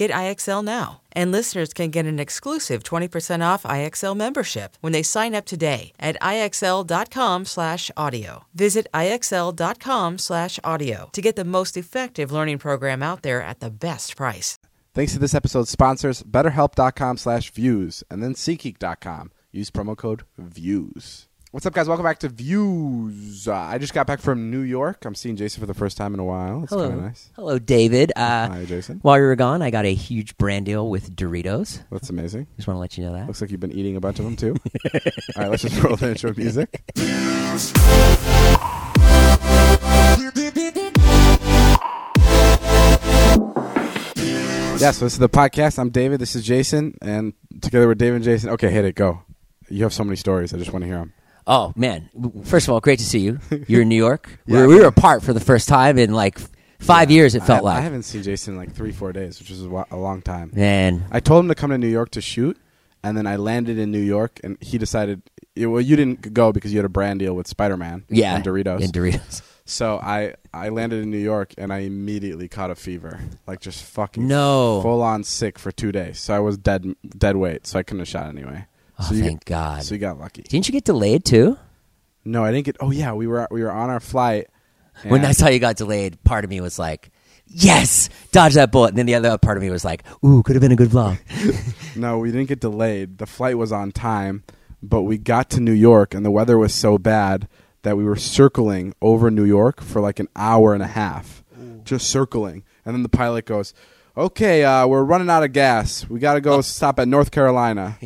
Get IXL now. And listeners can get an exclusive 20% off IXL membership when they sign up today at IXL.com/audio. Visit IXL.com/audio to get the most effective learning program out there at the best price. Thanks to this episode's sponsors, betterhelp.com slash views and then SeatGeek.com. Use promo code VIEWS. What's up, guys? Welcome back to Views. Uh, I just got back from New York. I'm seeing Jason for the first time in a while. It's Hello, kind of nice. hello, David. Uh, Hi, Jason. While you were gone, I got a huge brand deal with Doritos. That's amazing. Just want to let you know that. Looks like you've been eating a bunch of them, too. All right, let's just roll the intro music. Yeah, so this is the podcast. I'm David. This is Jason. And together with David and Jason. Okay, hit it. Go. You have so many stories. I just want to hear them. Oh man! First of all, great to see you. You're in New York. Yeah, we, were, we were apart for the first time in like five years. It felt I, like. I haven't seen Jason in like three, four days, which is a, a long time. Man, I told him to come to New York to shoot, and then I landed in New York, and he decided. Well, you didn't go because you had a brand deal with Spider Man yeah, and Doritos. And Doritos. so I I landed in New York, and I immediately caught a fever, like just fucking No. full on sick for two days. So I was dead dead weight, so I couldn't have shot anyway. Oh, so you thank God. So you got lucky. Didn't you get delayed too? No, I didn't get. Oh yeah, we were we were on our flight. When I saw you got delayed, part of me was like, "Yes, dodge that bullet." And then the other part of me was like, "Ooh, could have been a good vlog." No, we didn't get delayed. The flight was on time, but we got to New York and the weather was so bad that we were circling over New York for like an hour and a half, just circling. And then the pilot goes, "Okay, uh, we're running out of gas. We got to go stop at North Carolina."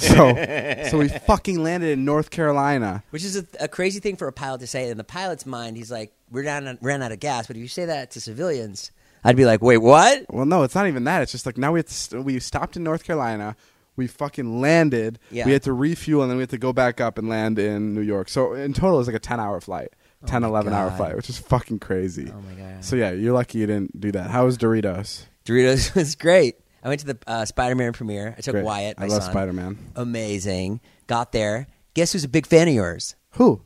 so, so we fucking landed in North Carolina. Which is a, a crazy thing for a pilot to say. In the pilot's mind, he's like, "We're down, ran out of gas." But if you say that to civilians, I'd be like, "Wait, what?" Well, no, it's not even that. It's just like now we have to st- we stopped in North Carolina. We fucking landed. Yeah. We had to refuel and then we had to go back up and land in New York. So in total, it was like a 10 hour flight, 10, Oh my 11 hour flight, which is fucking crazy. Oh my god! So yeah, you're lucky you didn't do that. How was Doritos? Doritos was great. I went to the uh, Spider-Man premiere. I took Great. Wyatt, my I love son. Spider Man. Amazing. Got there. Guess who's a big fan of yours? Who?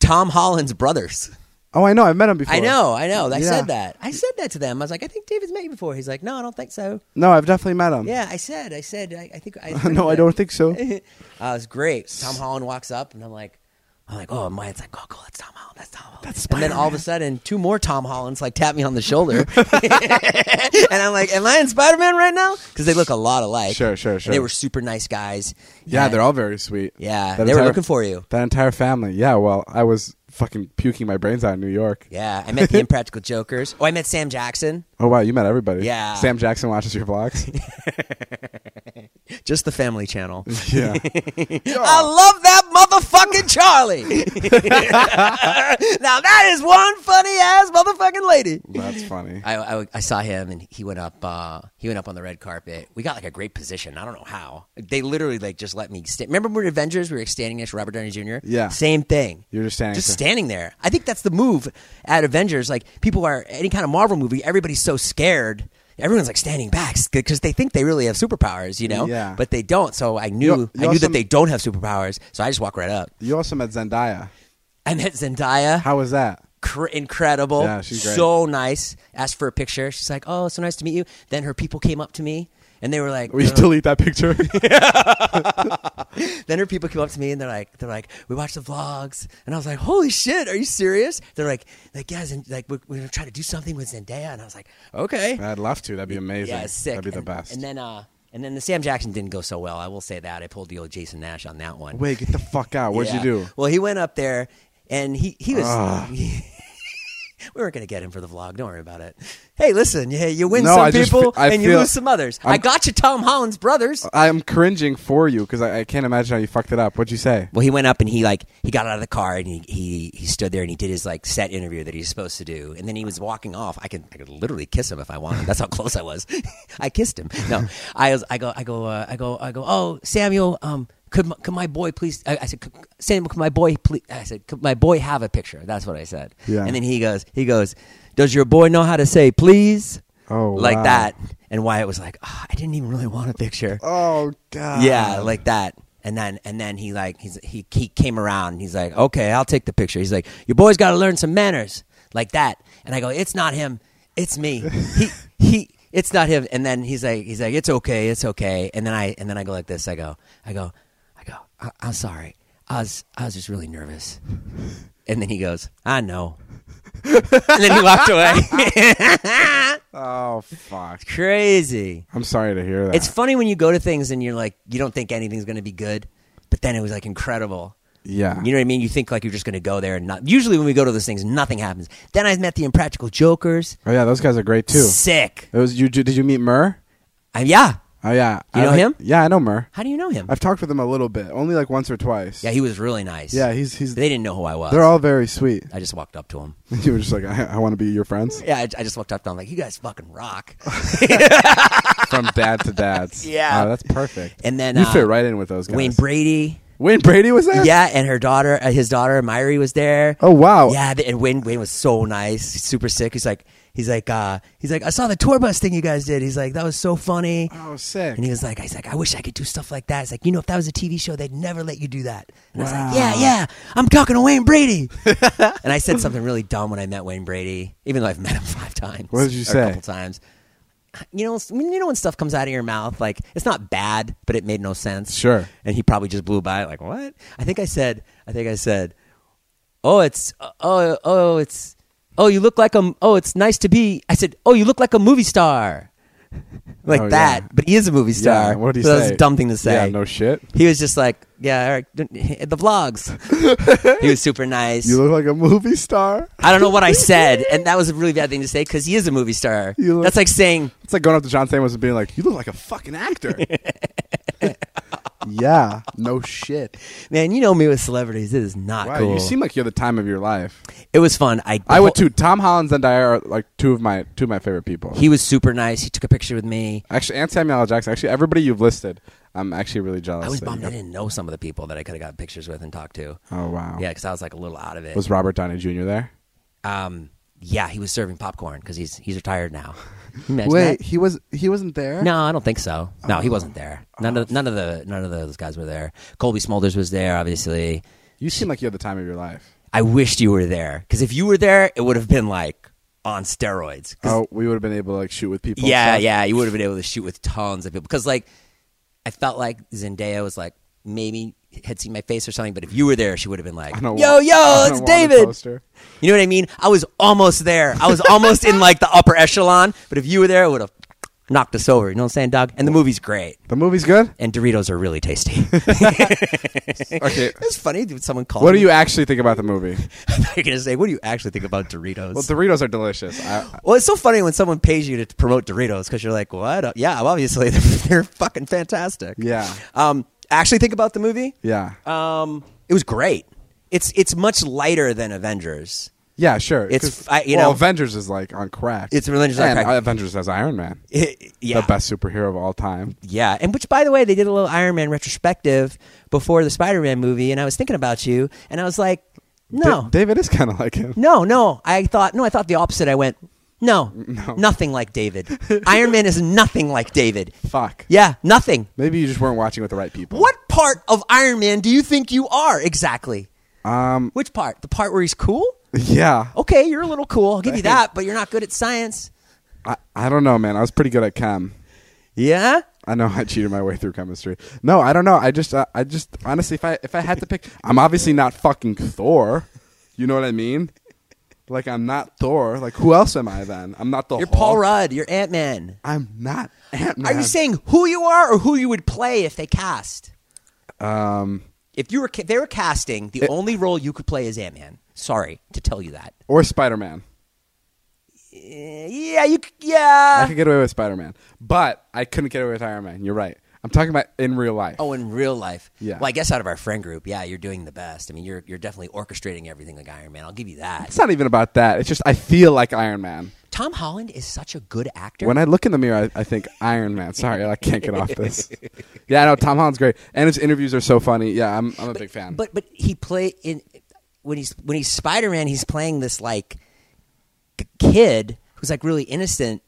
Tom Holland's brothers. Oh, I know. I've met him before. I know, I know. I Yeah. said that. I said that to them. I was like, I think David's met you before. He's like, No, I don't think so. No, I've definitely met him. Yeah, I said, I said, I, I think. I no, I don't think so. uh, it was great. Tom Holland walks up, and I'm like, I'm like, oh, Wyatt's like, oh, cool, that's Tom Holland, that's Tom Holland. That's and then all of a sudden, two more Tom Hollands like tap me on the shoulder, and I'm like, am I in Spider Man right now? Because they look a lot alike. Sure, sure, And sure. they were super nice guys. yeah, And- they're all very sweet. Yeah, That they were entire- looking for you. That entire family. Yeah, well, I was fucking puking my brains out in New York. Yeah, I met the Impractical Jokers. Oh, I met Sam Jackson. Oh wow, you met everybody. Yeah. Sam Jackson watches your vlogs. Just the Family Channel. yeah. I love that motherfucking Charlie. now that is one funny ass motherfucking lady. That's funny. I, I, I saw him and he went up. Uh, he went up on the red carpet. We got like a great position. I don't know how. They literally like just let me. Sta- Remember when we were Avengers? We were standing next to Robert Downey Jr. Yeah. same thing. You're just standing. Just there. standing there. I think that's the move at Avengers. Like people are any kind of Marvel movie. Everybody's so scared. Everyone's like standing back because they think they really have superpowers, you know. Yeah. But they don't. So I knew You- you I knew that they don't have superpowers. So I just walk right up. You also met Zendaya. I met Zendaya. How was that? Cr- incredible. Yeah, she's great. So nice. Asked for a picture. She's like, "Oh, so nice to meet you." Then her people came up to me and they were like, Will you uh, delete that picture? people came up to me and they're like, they're like, we watched the vlogs, and I was like, holy shit, are you serious? They're like, like guys, and like we're, we're gonna try to do something with Zendaya, and I was like, okay, I'd love to. That'd be amazing. yeah, sick. That'd be the best. And then, uh, and then the Sam Jackson didn't go so well. I will say that I pulled the old Jason Nash on that one. Wait, get the fuck out. What'd Yeah. you do? Well, he went up there and he he was. we weren't gonna get him for the vlog. Don't worry about it. Hey, listen, you, you win No, some I just people fe- I and you feel- lose some others. i I'm- got you, Tom Holland's brothers. I'm cringing for you because I, I can't imagine how you fucked it up. What'd you say? Well, he went up and he like he got out of the car and he, he he stood there and he did his like set interview that he's supposed to do, and then he was walking off. I could I could literally kiss him if I wanted. That's how close I was. I kissed him. No, I was I go I go uh, I go I go. Oh, Samuel, um, could my, could my boy please? I, I said, could, Samuel, could my boy please? I said, could my boy have a picture? That's what I said. Yeah. And then he goes he goes, does your boy know how to say please? Oh, like wow. that. And Wyatt was like, "Ah, I didn't even really want a picture. Oh God. Yeah, like that. And then and then he like he's he he came around. And he's like, okay, I'll take the picture. He's like, your boy's got to learn some manners, like that. And I go, it's not him, it's me. he he. It's not him. And then he's like, he's like, it's okay, it's okay. And then I and then I go like this. I go, I go, I. I, I'm sorry. I was I was just really nervous. And then he goes, I know. and then he walked away. Oh fuck. Crazy. I'm sorry to hear that. It's funny when you go to things and you're like, you don't think anything's going to be good, but then it was like incredible. yeah. You know what I mean? You think like you're just going to go there and not. Usually when we go to those things, nothing happens. Then I met the Impractical Jokers. oh yeah, those guys are great too. Sick. It was you. Did you meet Murr? Uh, yeah. Oh yeah. You I know like- him? Yeah, I know Murr. How do you know him? I've talked with him a little bit, only like once or twice. yeah, he was really nice. Yeah, he's he's. They didn't know who I was. They're all very sweet. I just walked up to him. you were just like, I, I want to be your friends Yeah, I, I just walked up to him like, you guys fucking rock. from dad to dads. Yeah. Oh, that's perfect. And then you uh, fit right in with those guys. Wayne Brady. Wayne Brady was there. Yeah, and her daughter, uh, his daughter Myri was there. Oh wow. Yeah, and Wayne Wayne was so nice, super sick. He's like, he's like, uh, he's like, I saw the tour bus thing you guys did. He's like, that was so funny. Oh sick. And he was like, he's like, I wish I could do stuff like that. He's like, you know, if that was a TV show, they'd never let you do that. And I was Wow. like, yeah, yeah, I'm talking to Wayne Brady. and I said something really dumb when I met Wayne Brady, even though I've met him five times. What did you say? A couple times. You know, when- you know when stuff comes out of your mouth, like it's not bad, but it made no sense. Sure. And he probably just blew by it, like what? I think I said, I think I said, oh, it's, oh, oh, it's, oh, you look like a, oh, it's nice to be. I said, oh, you look like a movie star, like Oh, that. yeah. But he is a movie star. Yeah. What did he so say? That was a dumb thing to say. Yeah. No shit. He was just like, yeah, all right, the vlogs. he was super nice. You look like a movie star. I don't know what I said, and that was a really bad thing to say because he is a movie star. You look- That's like saying, It's like going up to John Stamos and being like, "You look like a fucking actor." Yeah. No shit. man, you know me with celebrities. It is not Wow. cool. You seem like you're the time of your life. it was fun. I I would too. Tom Holland and Zendaya are like two of my two of my favorite people. He was super nice. He took a picture with me. actually, and Samuel L. Jackson. Actually, everybody you've listed, I'm actually really jealous. I was bummed I didn't know some of the people that I could have got pictures with and talked to. Oh wow. Yeah, because I was like a little out of it. Was Robert Downey Jr. there? um, yeah, he was serving popcorn because he's he's retired now. You imagine Wait, that? he was he wasn't there. No, I don't think so. No, he oh. wasn't there. None of none of the none of those guys were there. Cobie Smulders was there, obviously. You seem like you had the time of your life. I wished you were there because if you were there, it would have been like on steroids. Oh, we would have been able to like shoot with people. yeah, stuff? yeah, you would have been able to shoot with tons of people because like I felt like Zendaya was like maybe had seen my face or something, but if you were there, she would have been like, "Yo, wa- yo, it's David." poster. You know what I mean? I was almost there. I was almost in like the upper echelon, but if you were there, it would have knocked us over. You know what I'm saying, Doug? And the movie's great. The movie's good. And Doritos are really tasty. Okay. it's funny when someone calls. What do me- you actually think about the movie? You're gonna say, "What do you actually think about Doritos?" Well, Doritos are delicious. I, Well, it's so funny when someone pays you to promote Doritos because you're like, "What? Uh, Yeah, obviously they're, they're fucking fantastic." yeah, Um, actually, think about the movie. yeah, Um, it was great. It's it's much lighter than Avengers. yeah. Sure. It's- 'Cause, I- you well, know- Avengers is like on crack. It's Avengers on and crack. Avengers has Iron Man, It- yeah, the best superhero of all time. yeah. And which, by the way, they did a little Iron Man retrospective before the Spider Man movie, and I was thinking about you, and I was like, no, Da- David is kind of like him. no, no. I thought no, I thought the opposite. I went, no, No. nothing like David. Iron Man is nothing like David. Fuck. Yeah, nothing. Maybe you just weren't watching with the right people. What part of Iron Man do you think you are exactly? Um. Which part? The part where he's cool? Yeah. Okay, you're a little cool. I'll give you that, but you're not good at science. I, I don't know, man. I was pretty good at chem. Yeah? I know I cheated my way through chemistry. No, I don't know. I just, uh, I just honestly, if I if I had to pick, I'm obviously not fucking Thor. You know what I mean? Like I'm not Thor. Like who else am I then? I'm not the. You're Hulk. Paul Rudd. You're Ant Man. I'm not Ant Man. Are you saying who you are or who you would play if they cast? Um, If you were they were casting, the only role you could play is Ant Man. Sorry to tell you that. or Spider Man. Eh, yeah, you. Yeah. I could get away with Spider Man, but I couldn't get away with Iron Man. You're right. I'm talking about in real life. Oh, in real life. Yeah. Well, I guess out of our friend group, yeah, you're doing the best. I mean, you're you're definitely orchestrating everything like Iron Man. I'll give you that. It's not even about that. It's just I feel like Iron Man. Tom Holland is such a good actor. When I look in the mirror, I, I think Iron Man. Sorry, I can't get off this. Yeah, no, Tom Holland's great, and his interviews are so funny. Yeah, I'm, I'm a big fan. But but he play in when he's when he's Spider Man, he's playing this like kid who's like really innocent,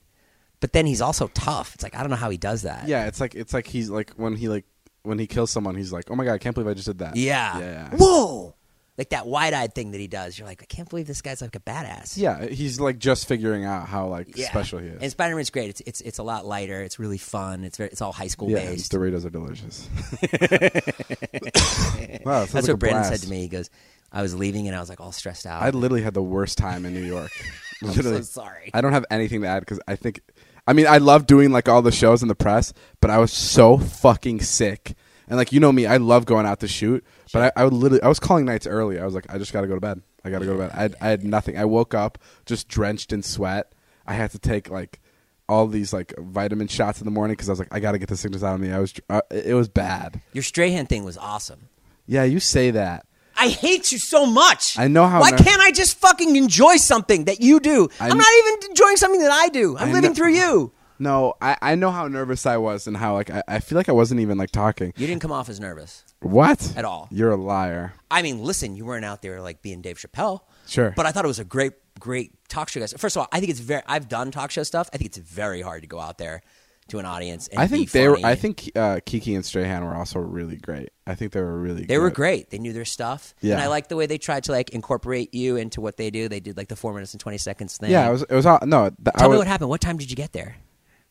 but then he's also tough. It's like I don't know how he does that. yeah, it's like it's like he's like when he like when he kills someone, he's like, oh my god, I can't believe I just did that. Yeah. yeah. Whoa. Like that wide eyed thing that he does. You're like, I can't believe this guy's like a badass. Yeah, he's like just figuring out how like Yeah. special he is. And Spider Man's great. It's it's it's a lot lighter. It's really fun. It's very it's all high school yeah, based. Doritos are delicious. wow, that sounds That's like what a Brandon blast. said to me. He goes, I was leaving and I was like all stressed out. I literally had the worst time in New York. I'm literally, so sorry. I don't have anything to add because I think, I mean, I love doing like all the shows in the press, but I was so fucking sick. And like you know me, I love going out to shoot, but I, I would literally, I was calling nights early. I was like, I just got to go to bed. I got to go to bed. I had, I had nothing. I woke up just drenched in sweat. I had to take like all these like vitamin shots in the morning because I was like, I got to get the sickness out of me. I was, uh, it was bad. Your Strahan thing was awesome. Yeah, you say that. I hate you so much. I know how Why ner- can't I just fucking enjoy something that you do? I I'm not even enjoying something that I do. I'm I living know- through you. No, I, I know how nervous I was and how like I, I feel like I wasn't even like talking. You didn't come off as nervous What? at all. You're a liar. I mean, listen, you weren't out there like being Dave Chappelle. Sure. But I thought it was a great, great talk show guys. First of all, I think it's very. I've done talk show stuff. I think it's very hard to go out there to an audience. And I think they were. I think uh, Kiki and Strahan were also really great. I think they were really. they were great. They knew their stuff. Yeah. And I like the way they tried to like incorporate you into what they do. They did like the four minutes and twenty seconds thing. Yeah, it was. It was all, no. th- I Tell me was, what happened. What time did you get there?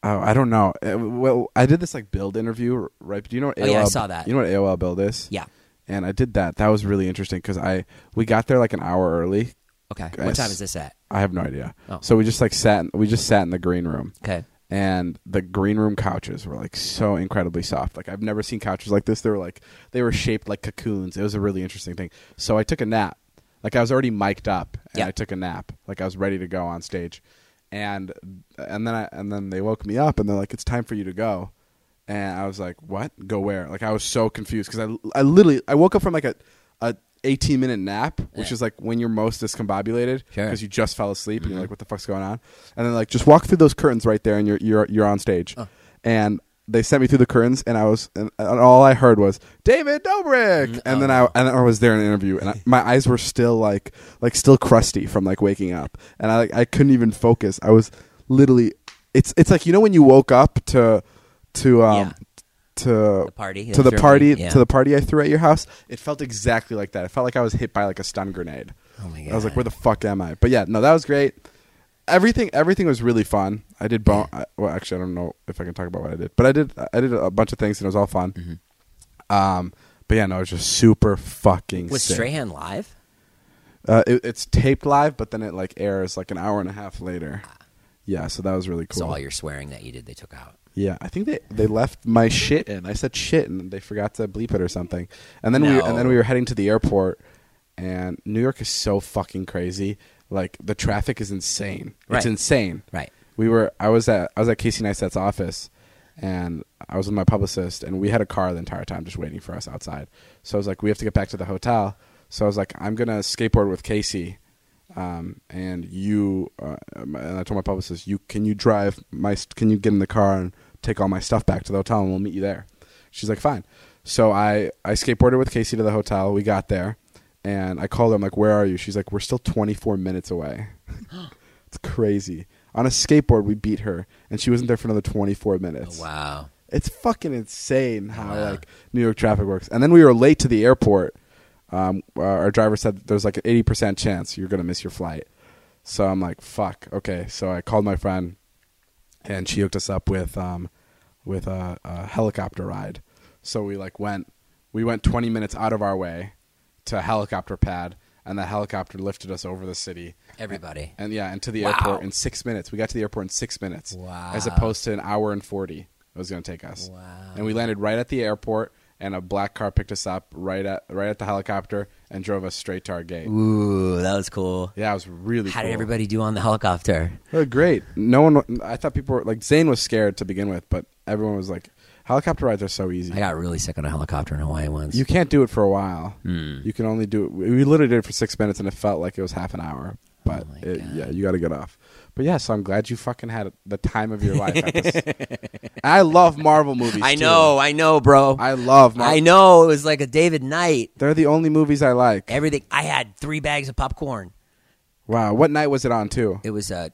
Oh, I don't know. Uh, well, I did this like build interview. Right? Do you know what? Oh, AOL, yeah, I saw that. You know what AOL build is? Yeah. And I did that. That was really interesting because I we got there like an hour early. Okay. What time is this at? I have no idea. Oh. So we just like sat. We just sat in the green room. Okay. And the green room couches were like so incredibly soft. Like I've never seen couches like this. They were like they were shaped like cocoons. It was a really interesting thing. So I took a nap. Like I was already mic'd up and Yeah. I took a nap. Like I was ready to go on stage. And and then I, and then they woke me up and they're like it's time for you to go. And I was like, "What? Go where?" Like I was so confused cuz I I literally I woke up from like a a 18 minute nap, which is like when you're most discombobulated because you just fell asleep and you're like, "What the fuck's going on?" And then like just walk through those curtains right there, and you're you're you're on stage. Oh. And they sent me through the curtains, and I was and, and all I heard was David Dobrik, and then I and I was there in an interview, and I, my eyes were still like like still crusty from like waking up, and I like I couldn't even focus. I was literally it's it's like you know when you woke up to to um Yeah. To The party. to the party yeah. to the party I threw at your house. It felt exactly like that. It felt like I was hit by like a stun grenade. Oh my god. I was like, where the fuck am I? But yeah, no, that was great. Everything, everything was really fun. I did bone. I, well, actually, I don't know if I can talk about what I did, but I did. I did a bunch of things, and it was all fun. Mm-hmm. Um, but yeah, no, it was just super fucking. Was sick. Strahan live? Uh, it, it's taped live, but then it like airs like an hour and a half later. Yeah, so that was really cool. So all your swearing that you did, they took out. Yeah, I think they they left my shit in. I said shit, and they forgot to bleep it or something. And then we and then we were heading to the airport, and New York is so fucking crazy. Like the traffic is insane. Right. It's insane. Right. We were. I was at. I was at Casey Neistat's office, and I was with my publicist, and we had a car the entire time just waiting for us outside. So I was like, we have to get back to the hotel. So I was like, I'm gonna skateboard with Casey, um, and you. Uh, and I told my publicist, you can you drive my? Can you get in the car and take all my stuff back to the hotel, and we'll meet you there. She's like, fine. So I I skateboarded with Casey to the hotel. We got there, and I called her. I'm like, where are you? She's like, we're still 24 minutes away. it's crazy. On a skateboard, we beat her, and she wasn't there for another 24 minutes. Oh, wow. It's fucking insane how Wow. like New York traffic works. And then we were late to the airport. Um, our driver said there's like an 80% chance you're gonna miss your flight. So I'm like, fuck. Okay. So I called my friend, and she hooked us up with um, with a, a helicopter ride. So we like went we went 20 minutes out of our way to a helicopter pad, and the helicopter lifted us over the city. Everybody. And yeah, and to the Wow. airport in six minutes. We got to the airport in six minutes. Wow. As opposed to an hour and 40 it was going to take us. Wow. And we landed right at the airport, and a black car picked us up right at right at the helicopter, and drove us straight to our gate. Ooh, that was cool. Yeah, it was really. How cool. did everybody do on the helicopter? Oh, great. No one. I thought people were like Zane was scared to begin with, but everyone was like, helicopter rides are so easy. I got really sick on a helicopter in Hawaii once. You can't do it for a while. Hmm. You can only do it. We literally did it for six minutes, and it felt like it was half an hour. But Oh it, yeah, you got to get off. But yeah, so I'm glad you fucking had the time of your life. I love Marvel movies. I too. know, I know, bro. I love. Marvel. I know. It was like a David Knight. They're the only movies I like. Everything. I had three bags of popcorn. Wow, what night was it on too? It was uh,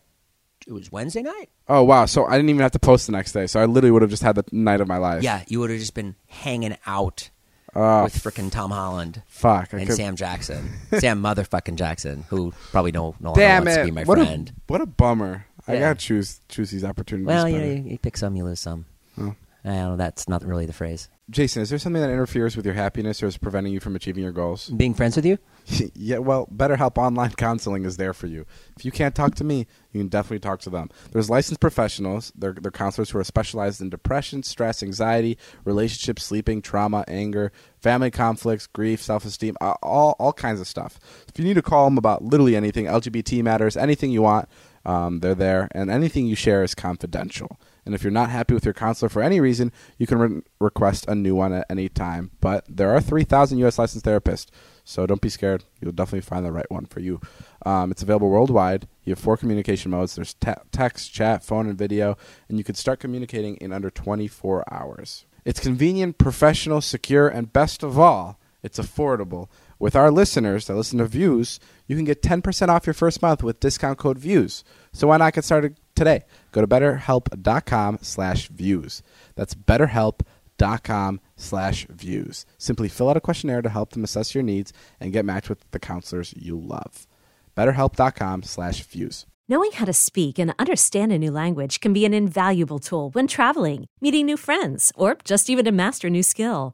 it was Wednesday night. Oh wow, so I didn't even have to post the next day. So I literally would have just had the night of my life. Yeah, you would have just been hanging out Oh, with frickin' Tom Holland fuck. I and could- Sam Jackson, Sam motherfucking Jackson, who probably no no longer wants to be my what friend. a what a bummer. I Yeah. gotta choose choose these opportunities. well, you better. you, you pick some, you lose some. Oh. I don't know. That's not really the phrase. Jason, is there something that interferes with your happiness or is preventing you from achieving your goals? Being friends with you. yeah, well, BetterHelp Online Counseling is there for you. If you can't talk to me, you can definitely talk to them. There's licensed professionals. They're, they're counselors who are specialized in depression, stress, anxiety, relationships, sleeping, trauma, anger, family conflicts, grief, self-esteem, uh, all, all kinds of stuff. If you need to call them about literally anything, LGBT matters, anything you want, um, they're there. And anything you share is confidential. And if you're not happy with your counselor for any reason, you can re- request a new one at any time. But there are 3,000 U.S. licensed therapists, so don't be scared. You'll definitely find the right one for you. Um, it's available worldwide. You have four communication modes there's te- text, chat, phone, and video, and you can start communicating in under 24 hours. It's convenient, professional, secure, and best of all, it's affordable. With our listeners that listen to Views, you can get 10% off your first month with discount code VIEWS. So why not get started today? Go to betterhelp.com slash views. That's betterhelp.com slash views. Simply fill out a questionnaire to help them assess your needs and get matched with the counselors you love. betterhelp.com slash views. Knowing how to speak and understand a new language can be an invaluable tool when traveling, meeting new friends, or just even to master a new skill.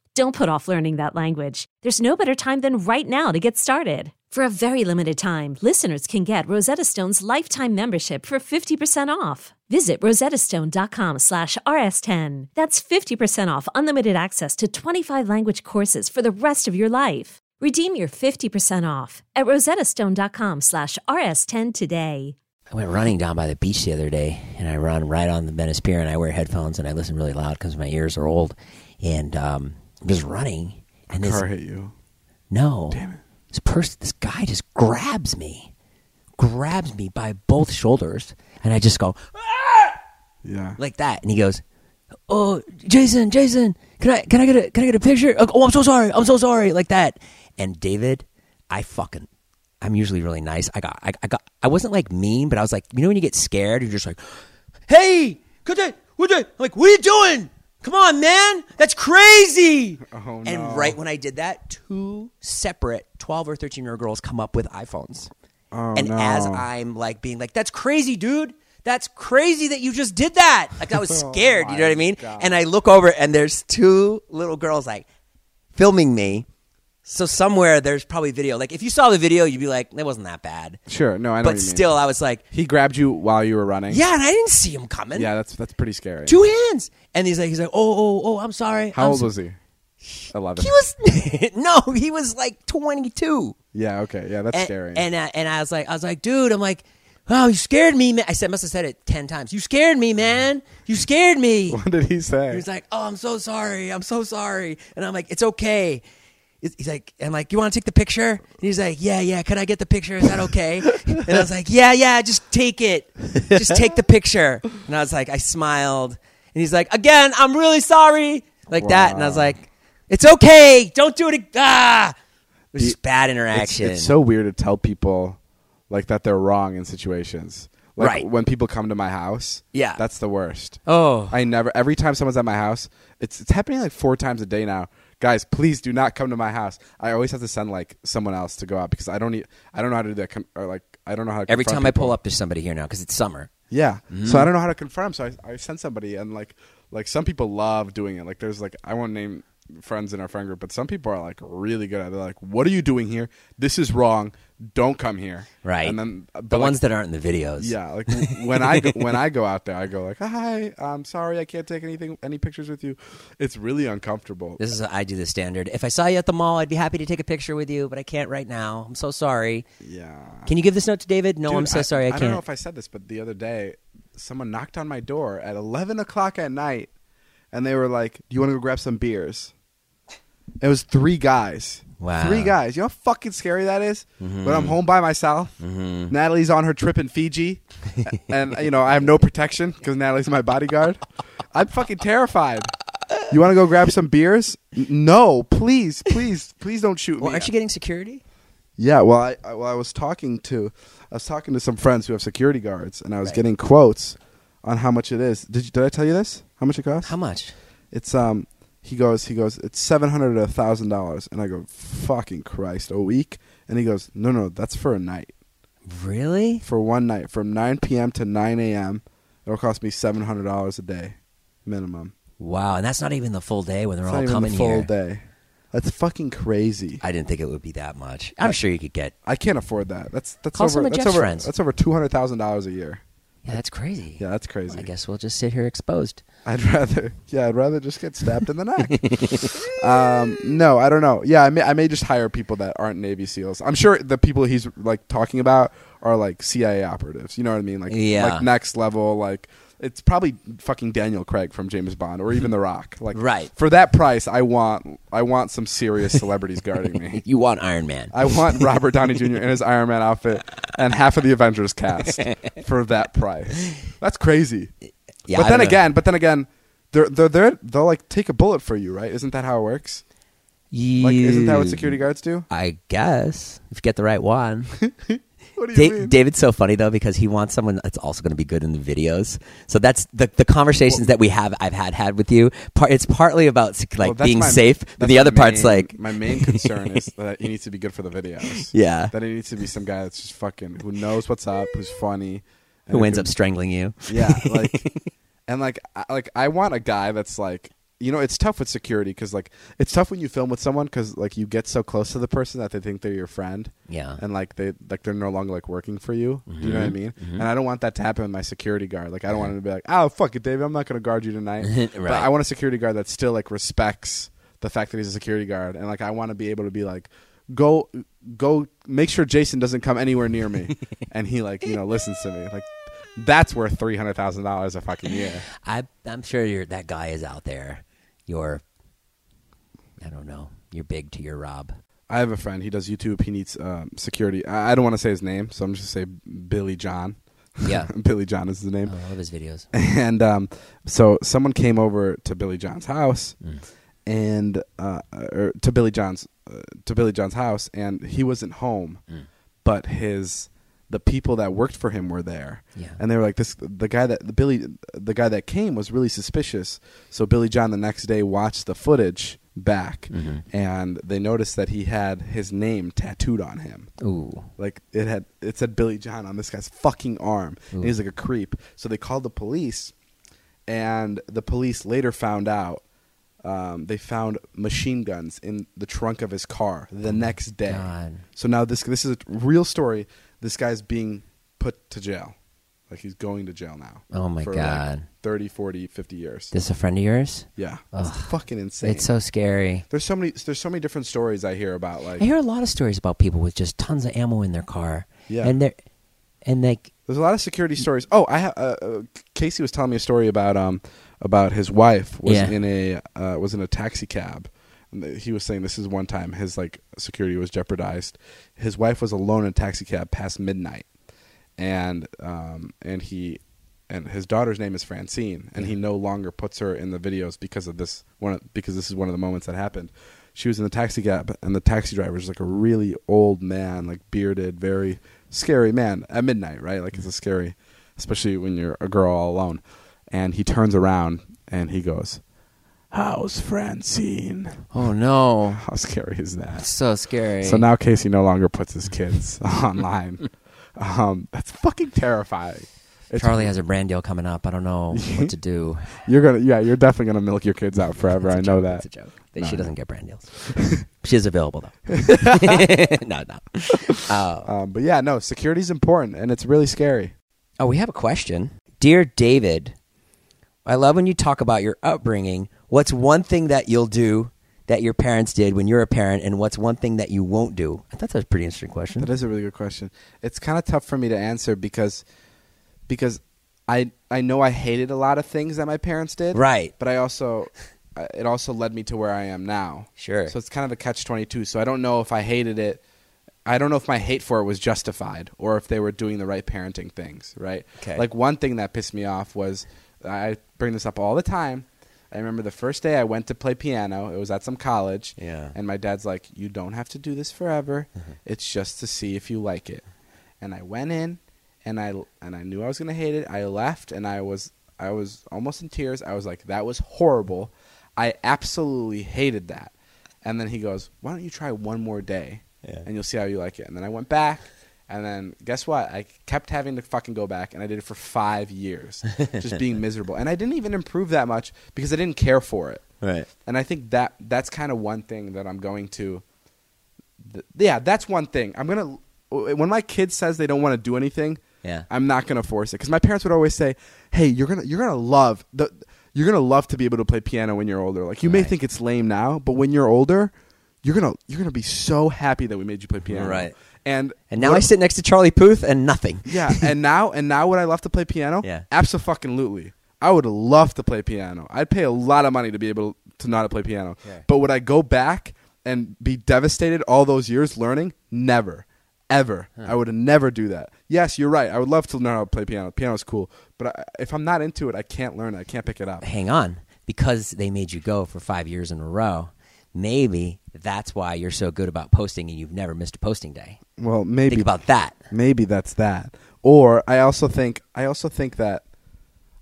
Don't put off learning that language. There's no better time than right now to get started. For a very limited time, listeners can get Rosetta Stone's lifetime membership for 50% off. Visit rosettastone.com slash rs10. That's 50% off unlimited access to 25 language courses for the rest of your life. Redeem your 50% off at rosettastone.com slash rs10 today. I went running down by the beach the other day, and I run right on the Venice Pier, and I wear headphones, and I listen really loud because my ears are old, and um, I'm just running, and this Car hit you. no, Damn it. this person, this guy just grabs me, grabs me by both shoulders, and I just go ah! Yeah. like that, and he goes, "Oh, Jason, Jason, can I can I get a can I get a picture? Oh, oh, I'm so sorry, I'm so sorry," like that. And David, I fucking, I'm usually really nice. I got, I, I got, I wasn't like mean, but I was like, you know, when you get scared, you're just like, "Hey, could I, would I, I'm like, what are you doing? Come on, man, that's crazy." Oh, no. And right when I did that, two separate 12 or 13 year old girls come up with iPhones. Oh, and no. as I'm like being like, that's crazy, dude. That's crazy that you just did that. Like I was oh scared, you know what I mean? Oh God. And I look over and there's two little girls like filming me. So somewhere there's probably video. Like if you saw the video, you'd be like, that wasn't that bad. Sure. No, I know But what you mean. still, I was like, He grabbed you while you were running. yeah, and I didn't see him coming. Yeah, that's that's pretty scary. Two hands. And he's like, he's like, oh, oh, oh, I'm sorry. How I'm old so-" was he? Eleven. He was no, he was like 22. yeah. Okay. Yeah, that's and, scary. And uh, and I was like, I was like, dude, I'm like, oh, you scared me, man. I said, must have said it ten times. You scared me, man. You scared me. what did he say? He's like, oh, I'm so sorry. I'm so sorry. And I'm like, it's okay. He's like, I'm like, you want to take the picture? And he's like, yeah, yeah. Can I get the picture? Is that okay? and I was like, yeah, yeah. Just take it. Just take the picture. And I was like, I smiled. And he's like, again, I'm really sorry, like that. And I was like, it's okay. Don't do it. ag- Ah, it was just bad it's, interaction. it's so weird to tell people like that they're wrong in situations. Like Right. when people come to my house. Yeah. That's the worst. oh, I never every time someone's at my house, it's it's happening like four times a day now. Guys, please do not come to my house. I always have to send like someone else to go out because I don't need I don't know how to do that com- or like I don't know how. to Every time I pull up, there's somebody here now because it's summer. Yeah. Mm-hmm. So I don't know how to confirm. So I, I sent somebody, and like, like some people love doing it. Like, there's like I won't name friends in our friend group, but some people are like really good at. it. They're like, "What are you doing here? This is wrong. Don't come here." Right. And then uh, The like, ones that aren't in the videos. Yeah, like when I go, when I go out there, I go like, "Hi, I'm sorry, I can't take anything, any pictures with you." It's really uncomfortable. This is I do the standard. If I saw you at the mall, I'd be happy to take a picture with you, but I can't right now. I'm so sorry. yeah. Can you give this note to David? No, Dude, I'm so sorry. I, I can't. don't know if I said this, but the other day, someone knocked on my door at 11 o'clock at night, and they were like, "Do you want to go grab some beers?" It was three guys. Wow. Three guys. You know how fucking scary that is? Mm-hmm. When I'm home by myself, Natalie's on her trip in Fiji, and you know I have no protection because Natalie's my bodyguard. I'm fucking terrified. You want to go grab some beers? No, please, please, please don't shoot well, me. aren't you getting security? Yeah, well, I, I well, I was talking to, I was talking to some friends who have security guards, and I was getting quotes on how much it is. Did you, did I tell you this? How much it costs? How much? It's um, he goes, he goes, it's seven hundred to a thousand dollars, and I go, fucking Christ, a week, and he goes, no, no, that's for a night, Really? for one night, from nine p.m. to nine a.m. It'll cost me seven hundred dollars a day, minimum. Wow, and that's not even the full day when they're It's all not even coming the full here. day. That's fucking crazy. I didn't think it would be that much. I'm sure you could get. I can't afford that. That's that's Call over. that's over. friends. That's over two hundred thousand dollars a year. Yeah, that's crazy. Yeah, that's crazy. I guess we'll just sit here exposed. I'd rather, yeah, I'd rather just get stabbed in the neck. um, no, I don't know. Yeah, I may, I may just hire people that aren't Navy SEALs. I'm sure the people he's like talking about are like CIA operatives. You know what I mean? Like, Yeah. like next level. Like, it's probably fucking Daniel Craig from James Bond or even The Rock. Like, Right. for that price, I want, I want some serious celebrities guarding me. You want Iron Man? I want Robert Downey Jr. in his Iron Man outfit and half of the Avengers cast for that price. That's crazy. Yeah, but I then again, but then again, they're they're they're they'll like take a bullet for you, right? Isn't that how it works? Like, isn't that what security guards do? I guess if you get the right one. What do you Da- mean? David's so funny though because he wants someone that's also going to be good in the videos. So that's the the conversations that we have. I've had had with you. Part it's partly about like Well, being my- safe, but the other part's main- like my main concern is that he needs to be good for the videos. Yeah. that he needs to be some guy that's just fucking who knows what's up, who's funny, who ends can- up strangling you. Yeah, like, and like, I, like I want a guy that's like, you know, it's tough with security because like it's tough when you film with someone because like you get so close to the person that they think they're your friend. Yeah. and like they like they're no longer like working for you. Do you know what I Mm-hmm. mean? And I don't want that to happen with my security guard. Like I don't want him to be like, oh fuck it, David, I'm not going to guard you tonight. But I want a security guard that still like respects the fact that he's a security guard, and like I want to be able to be like. Go, go! Make sure Jason doesn't come anywhere near me, and he like you know listens to me. Like that's worth three hundred thousand dollars a fucking year. I I'm sure you're, that guy is out there. You're I don't know. You're big to your Rob. I have a friend. He does YouTube. He needs um, security. I, I don't want to say his name, so I'm just gonna say Billy John. Yeah. Billy John is his name. I love his videos. and um, so someone came over to Billy John's house, Mm. and uh, or to Billy John's uh, to Billy John's house, and he wasn't home, Mm. but his the people that worked for him were there, Yeah. and they were like this. The guy that the Billy the guy that came was really suspicious. So Billy John the next day watched the footage back, Mhm. and they noticed that he had his name tattooed on him. Ooh. Like it had it said Billy John on this guy's fucking arm. And Ooh. he's like a creep. So they called the police and the police later found out um, they found machine guns in the trunk of his car the next day. God. So now this this is a real story. This guy's being put to jail. Like he's going to jail now. Oh my for God. Like 30, 40, 50 years. This a friend of yours? yeah. It's Ugh. fucking insane. It's so scary. there's so many there's so many different stories I hear about like I hear a lot of stories about people with just tons of ammo in their car. Yeah. And they're and like There's a lot of security stories. Oh, I ha- uh, uh, Casey was telling me a story about um about his wife was Yeah. in a uh, was in a taxi cab. He was saying this is one time his like security was jeopardized. His wife was alone in a taxi cab past midnight, and um and he and his daughter's name is Francine, and he no longer puts her in the videos because of this one because this is one of the moments that happened. She was in the taxi cab, and the taxi driver is like a really old man, like bearded, very scary man at midnight, right? Like it's a scary, especially when you're a girl all alone. And he turns around and he goes, "How's Francine?" Oh no. How scary is that? So scary. So now Casey no longer puts his kids online Um, that's fucking terrifying. It's- Charlie has a brand deal coming up. I don't know what to do. You're gonna, yeah, you're definitely gonna milk your kids out forever. I know joke. that. It's a joke. No, she I doesn't get brand deals. she is available though. no, no. Uh, Um, but yeah, no, Security is important, and it's really scary. oh, we have a question, dear David. I love when you talk about your upbringing. What's one thing that you'll do that your parents did when you're a parent, and what's one thing that you won't do? I thought that was a pretty interesting question. That is a really good question. It's kind of tough for me to answer because because I I know I hated a lot of things that my parents did. Right. But I also it also led me to where I am now. Sure. So it's kind of a catch 22. So I don't know if I hated it I don't know if my hate for it was justified or if they were doing the right parenting things, right? Okay. Like one thing that pissed me off was I bring this up all the time. I remember the first day I went to play piano. It was at some college. Yeah. And my dad's like, "You don't have to do this forever. It's just to see if you like it." And I went in, and I and I knew I was gonna hate it. I left, and I was I was almost in tears. I was like, "That was horrible. I absolutely hated that." And then he goes, "Why don't you try one more day, Yeah. and you'll see how you like it." And then I went back. And then guess what? I kept having to fucking go back, and I did it for five years, just being miserable. And I didn't even improve that much because I didn't care for it. Right. And I think that that's kind of one thing that I'm going to. Th- yeah, that's one thing. I'm gonna when my kid says they don't want to do anything. Yeah. I'm not gonna force it because my parents would always say, "Hey, you're gonna you're gonna love the you're gonna love to be able to play piano when you're older. Like you may think it's lame now, but when you're older, you're gonna you're gonna be so happy that we made you play piano. Right. And And now I sit next to Charlie Puth and nothing. yeah, and now and now would I love to play piano? Yeah. absolutely. I would love to play piano. I'd pay a lot of money to be able to not to play piano. Yeah. But would I go back and be devastated all those years learning? Never, ever. I would never do that. Yes, you're right. I would love to learn how to play piano. Piano's cool, but I, if I'm not into it, I can't learn it. I can't pick it up. hang on because they made you go for five years in a row maybe that's why you're so good about posting and you've never missed a posting day Well, maybe think about that maybe that's that. Or I also think I also think that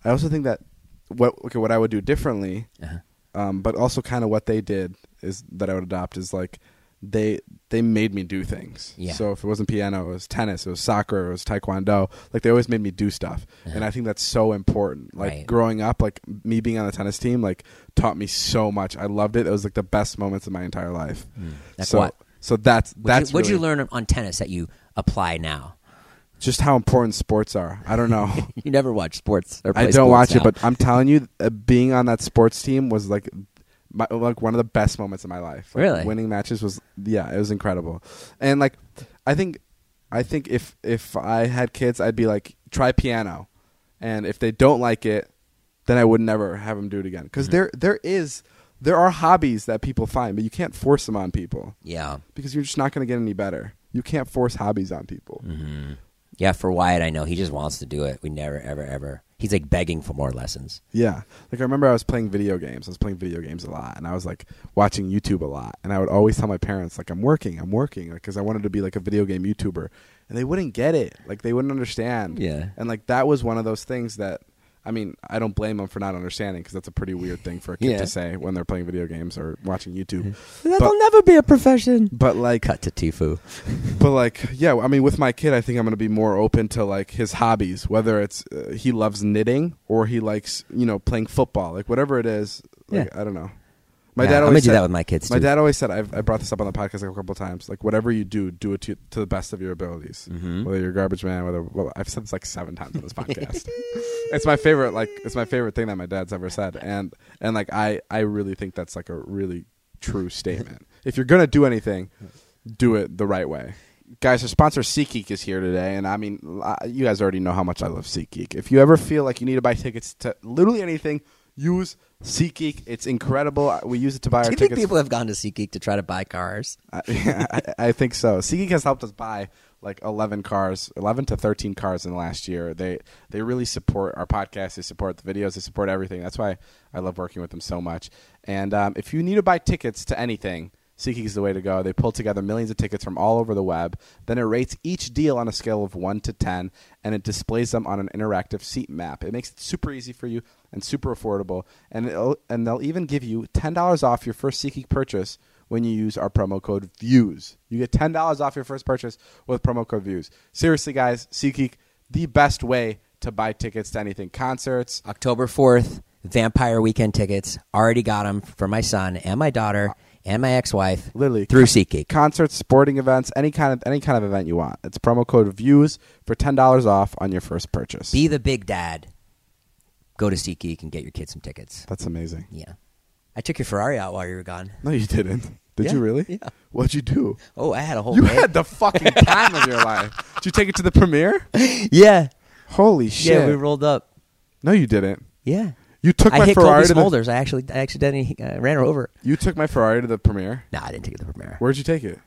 I also think that what okay what I would do differently uh-huh. um, but also kind of what they did is that I would adopt is like they they made me do things. Yeah. So if it wasn't piano, it was tennis, it was soccer, it was taekwondo. Like they always made me do stuff, and I think that's so important. Like Right. growing up, like me being on the tennis team, like taught me so much. I loved it. It was like the best moments of my entire life. Like so, what? So that's What'd that's you, what'd you learn on tennis that you apply now just how important sports are. I don't know. you never watch sports or play I don't sports watch now. it, but I'm telling you, uh, being on that sports team was like, my, like one of the best moments of my life. Like, Really? winning matches was yeah, it was incredible, and like, I think, I think if if I had kids, I'd be like, try piano, and if they don't like it, then I would never have them do it again. Because Mm-hmm. there there is there are hobbies that people find, but you can't force them on people yeah because you're just not going to get any better. You can't force hobbies on people. Mm-hmm. yeah for wyatt i know he just wants to do it we never ever ever he's like begging for more lessons Yeah. Like I remember I was playing video games. I was playing video games a lot and I was like watching YouTube a lot and I would always tell my parents like I'm working, I'm working like cuz I wanted to be like a video game YouTuber and they wouldn't get it. Like they wouldn't understand. Yeah. And like that was one of those things that I mean, I don't blame them for not understanding because that's a pretty weird thing for a kid Yeah. to say when they're playing video games or watching YouTube. that'll never be a profession But like cut to tifu but like yeah i mean with my kid i think i'm going to be more open to like his hobbies whether it's uh, he loves knitting or he likes you know playing football like whatever it is like, i don't know my Yeah, dad I'm always do said, that with my kids my too. dad always said I've, i brought this up on the podcast like a couple times like whatever you do do it to, to the best of your abilities. Mhm. whether you're a garbage man whether well, i've said this like seven times on this podcast. It's my favorite like it's my favorite thing that my dad's ever said and and like i i really think that's like a really true statement. If you're gonna do anything do it the right way. Guys our sponsor SeatGeek is here today and i mean you guys already know how much i love SeatGeek. If you ever feel like you need to buy tickets to literally anything use SeatGeek it's incredible Uh, we use it to buy do our you think tickets people have gone to SeatGeek to try to buy cars I, I, I think so. SeatGeek has helped us buy like 11 cars, 11 to 13 cars in the last year. They they really support our podcast. They support the videos. They support everything. That's why I love working with them so much. And um, if you need to buy tickets to anything, SeatGeek is the way to go. They pull together millions of tickets from all over the web. Then it rates each deal on a scale of 1 to 10, and it displays them on an interactive seat map. It makes it super easy for you and super affordable. And, and they'll even give you $10 off your first SeatGeek purchase when you use our promo code VIEWS. You get $10 off your first purchase with promo code VIEWS. Seriously, guys, SeatGeek, the best way to buy tickets to anything. Concerts, October 4th, Vampire Weekend tickets. Already got them for my son and my daughter and my ex-wife. Literally. through SeatGeek. concerts, sporting events, any kind of any kind of event you want. It's promo code VIEWS for $10 off on your first purchase. Be the big dad. Go to SeatGeek and get your kids some tickets. That's amazing. Yeah. I took your Ferrari out while you were gone. No, you didn't. Did Yeah, you really? yeah. What'd you do? Oh, I had a whole You day. had the fucking time of your life. Did you take it to the premiere? yeah. Holy shit! Yeah, we rolled up. no, you didn't. Yeah. You took I my hit Ferrari Cobie to the. Smulders. I actually I accidentally uh, ran her over. You took my Ferrari to the premiere. No, I didn't take it to the premiere. Where'd you take it?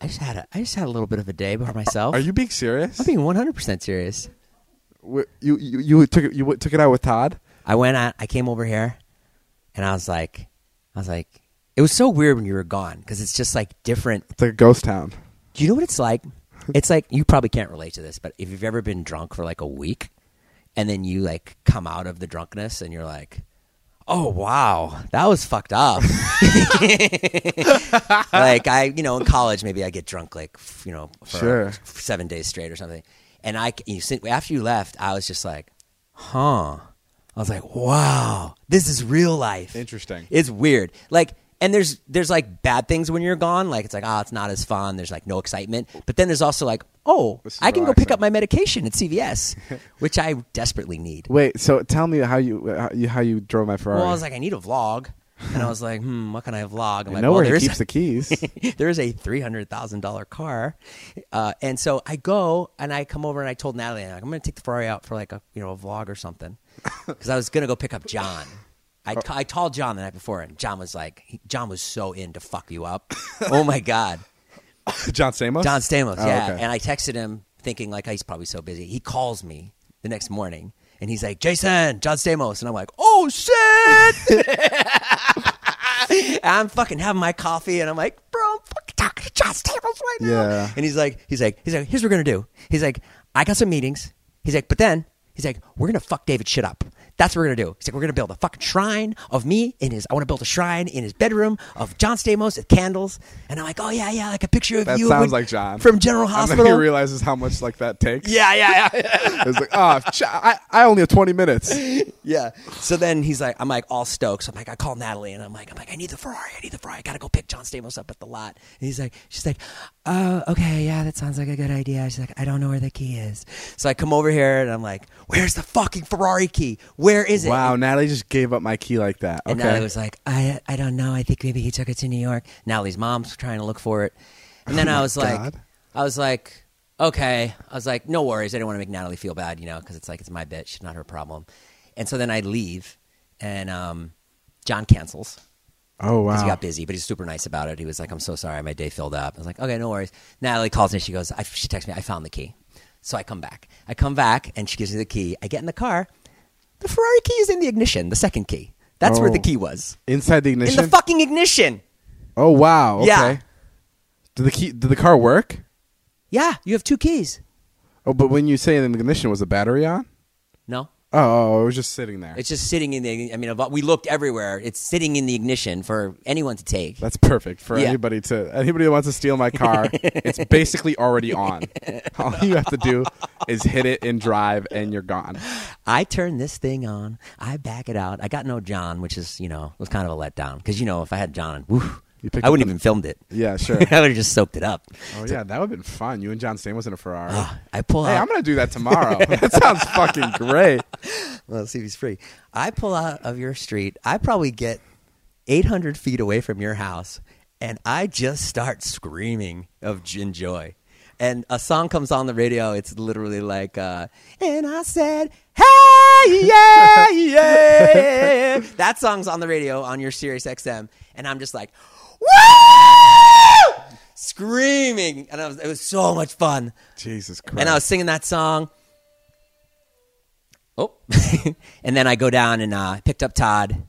I just had a I just had a little bit of a day by myself. Are you being serious? I'm being 100 percent serious. Wh- you, you you took it you took it out with Todd. I went out. I came over here, and I was like, I was like, it was so weird when you were gone because it's just like different. It's like a ghost town. Do you know what it's like? It's like you probably can't relate to this, but if you've ever been drunk for like a week, and then you like come out of the drunkenness and you're like, oh wow, that was fucked up. like I, you know, in college maybe I get drunk like you know for Sure. seven days straight or something, and I you after you left, I was just like, huh. I was like, wow, this is real life. Interesting. It's weird. Like, and there's there's like bad things when you're gone. Like it's like, oh, it's not as fun. There's like no excitement. But then there's also like, oh, I can go pick up my medication at CVS, which I desperately need. Wait, so tell me how you how you, how you drove my Ferrari. Well, I was like, I need a vlog, and I was like, hmm, what can I vlog? I'm I like, know well, where he keeps the keys. there is a three hundred thousand dollar car, uh, and so I go and I come over and I told Natalie, I'm, like, I'm going to take the Ferrari out for like a you know a vlog or something, because I was going to go pick up John. I, Oh. I called John the night before, and John was like, he, John was so in to fuck you up. oh my god, John Stamos. John Stamos, Oh, yeah. okay. And I texted him thinking like oh, he's probably so busy. He calls me the next morning and he's like, Jason, John Stamos. And I'm like, oh shit. And I'm fucking having my coffee and I'm like, bro, I'm fucking talking to John Stamos right now. Yeah. And he's like, he's like, he's like, here's what we're gonna do. He's like, I got some meetings. He's like, but then he's like, we're gonna fuck David shit up. That's what we're gonna do. He's like, we're gonna build a fucking shrine of me in his. I want to build a shrine in his bedroom of John Stamos with candles. And I'm like, oh yeah, yeah, like a picture of that you sounds like John from General And Hospital. then he realizes how much like that takes. yeah, yeah, yeah. It's like, oh, ch- I, I only have 20 minutes. Yeah. So then he's like, I'm like all stoked. So I'm like, I call Natalie and I'm like, I'm like, I need the Ferrari. I need the Ferrari. I gotta go pick John Stamos up at the lot. And he's like, she's like, uh, okay, yeah, that sounds like a good idea. She's like, I don't know where the key is. So I come over here and I'm like, where's the fucking Ferrari key? Where is it? Wow, Natalie just gave up my key like that. And Okay. Natalie was like, I, I don't know. I think maybe he took it to New York. Natalie's mom's trying to look for it. And then Oh I was like, God. I was like, okay. I was like, no worries. I didn't want to make Natalie feel bad, you know, because it's like it's my bitch, not her problem. And so then I leave, and um, John cancels oh, because wow. he got busy, but he's super nice about it. He was like, I'm so sorry, my day filled up. I was like, okay, no worries. Natalie calls me. She goes, I, she texts me, I found the key. So I come back. I come back, and she gives me the key. I get in the car. The Ferrari key is in the ignition, the second key. That's where the Oh. key was. Inside the ignition? In the fucking ignition. oh, wow. Okay. Yeah. Did the key? Did the car work? Yeah, you have two keys. Oh, but when you say in the ignition, was the battery on? No, Oh, it was just sitting there. it's just sitting in the. I mean, we looked everywhere. It's sitting in the ignition for anyone to take. That's perfect for Yeah. anybody to anybody who wants to steal my car. it's basically already on. All you have to do is hit it and drive, and you're gone. I turn this thing on. I back it out. I got no John, which is you know was kind of a letdown because you know if I had John, woo, You picked I wouldn't the- even filmed it. Yeah, sure. I would have just soaked it up. Oh yeah, that would have been fun. You and John Stamos in a Ferrari. Ah, I pull hey, out. I'm gonna do that tomorrow. that sounds fucking great. well, let's see if he's free. I pull out of your street. I probably get 800 feet away from your house, and I just start screaming of joy. And a song comes on the radio. It's literally like, uh, and I said, "Hey, yeah, yeah." that song's on the radio on your Sirius XM, and I'm just like, "Woo!" screaming, and I was, it was so much fun. Jesus Christ. And I was singing that song. Oh, and then I go down and uh, picked up Todd.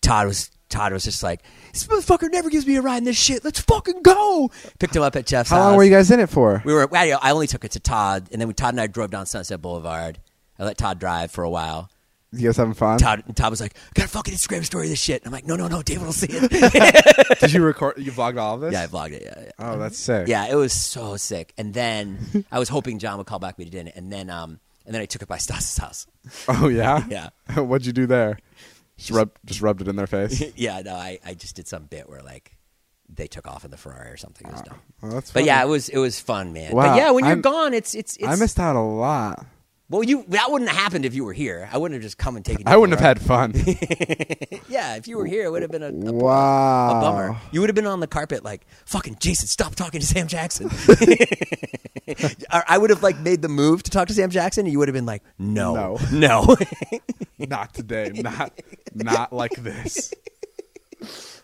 Todd was Todd was just like, "This motherfucker never gives me a ride in this shit. Let's fucking go." Picked him up at Jeff's How house. long were you guys in it for? We were. I I only took it to Todd, and then we, Todd and I drove down Sunset Boulevard. I let Todd drive for a while. You guys having fun? Todd, and Todd was like, "I got a fucking Instagram story of this shit." I'm like, "No, no, no, David will see it." Did you record? You vlogged all of this? yeah, I vlogged it. Yeah, yeah. Oh, that's sick. Yeah, it was so sick. And then I was hoping John would call back, but he didn't. And then, um, and then I took it by Stas's house. Oh yeah. Yeah. What'd you do there? Just rub, just rubbed it in their face. yeah, no, I, I just did some bit where like they took off in the Ferrari or something. It was dumb. Oh, that's. But yeah, it was it was fun, man. Wow, But yeah, when you're I'm- gone, it's it's it's. I missed out a lot. Well, you that wouldn't have happened if you were here. I wouldn't have just come and taken. you I wouldn't have had fun. yeah, if you were here, it would have been a, a, wow. a bummer. You would have been on the carpet like, "Fucking Jason, stop talking to Sam Jackson." I would have like made the move to talk to Sam Jackson, and you would have been like, "No, No. no." Not today. Not not like this.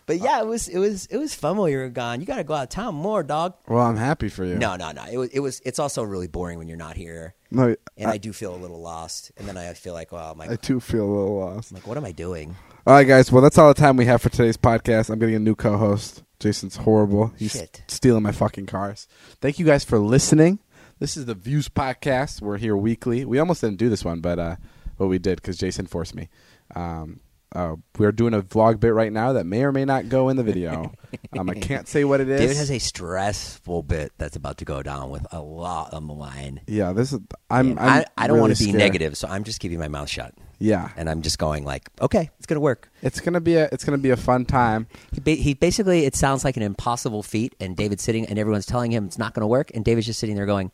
But yeah, it was it was it was fun while you were gone. You got to go out of town more, dog. Well, I'm happy for you. No, no, no. It was it was. It's also really boring when you're not here, No, and I, I, do feel a little lost. And then I feel like, well, my, I do feel a little lost. like, what am I doing? All right, guys. Well, that's all the time we have for today's podcast. I'm getting a new co-host. Jason's horrible. He's Shit. stealing my fucking cars. Thank you guys for listening. This is the Views podcast. We're here weekly. We almost didn't do this one, but uh, but we did because Jason forced me. Um, uh, we're doing a vlog bit right now that may or may not go in the video. um, I can't say what it is. David has a stressful bit that's about to go down with a lot on the line. yeah, this is. I'm. I'm I, I don't really want to be scared. negative, so I'm just keeping my mouth shut, Yeah, and I'm just going like, okay, it's gonna work. it's gonna be a. It's gonna be a fun time. He, ba- he basically, it sounds like an impossible feat, and David's sitting, and everyone's telling him it's not gonna work, and David's just sitting there going,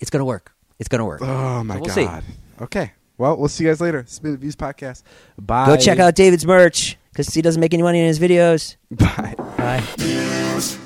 it's gonna work, it's gonna work. Oh my So we'll see. god. Okay. Well, we'll see you guys later. Spin the Views podcast. Bye. Go check out David's merch because he doesn't make any money in his videos. Bye. Bye.